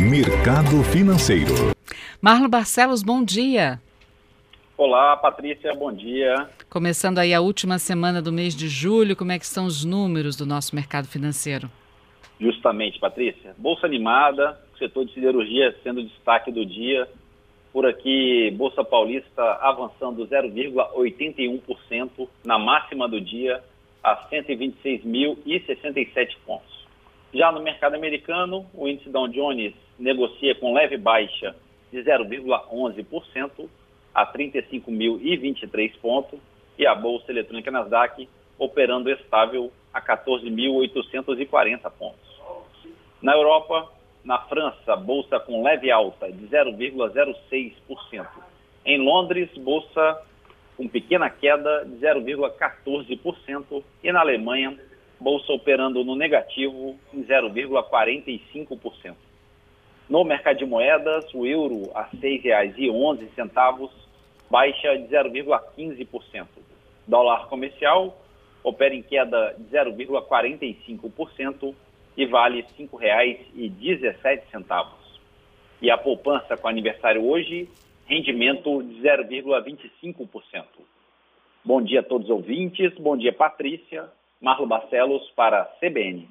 Mercado Financeiro. Marlon Barcelos, bom dia. Olá, Patrícia, bom dia. Começando aí a última semana do mês de julho, como é que estão os números do nosso mercado financeiro? Justamente, Patrícia. Bolsa animada, setor de siderurgia sendo destaque do dia. Por aqui, Bolsa Paulista avançando 0,81% na máxima do dia, a 126.067 pontos. Já no mercado americano, o índice Dow Jones negocia com leve baixa de 0,11% a 35.023 pontos e a bolsa eletrônica Nasdaq operando estável a 14.840 pontos. Na Europa, na França, bolsa com leve alta de 0,06%. Em Londres, bolsa com pequena queda de 0,14% e na Alemanha, bolsa operando no negativo em 0,45%. No mercado de moedas, o euro a R$ 6,11 baixa de 0,15%. Dólar comercial opera em queda de 0,45% e vale R$ 5,17. E a poupança com aniversário hoje, rendimento de 0,25%. Bom dia a todos os ouvintes, bom dia Patrícia, Marlo Barcelos para a CBN.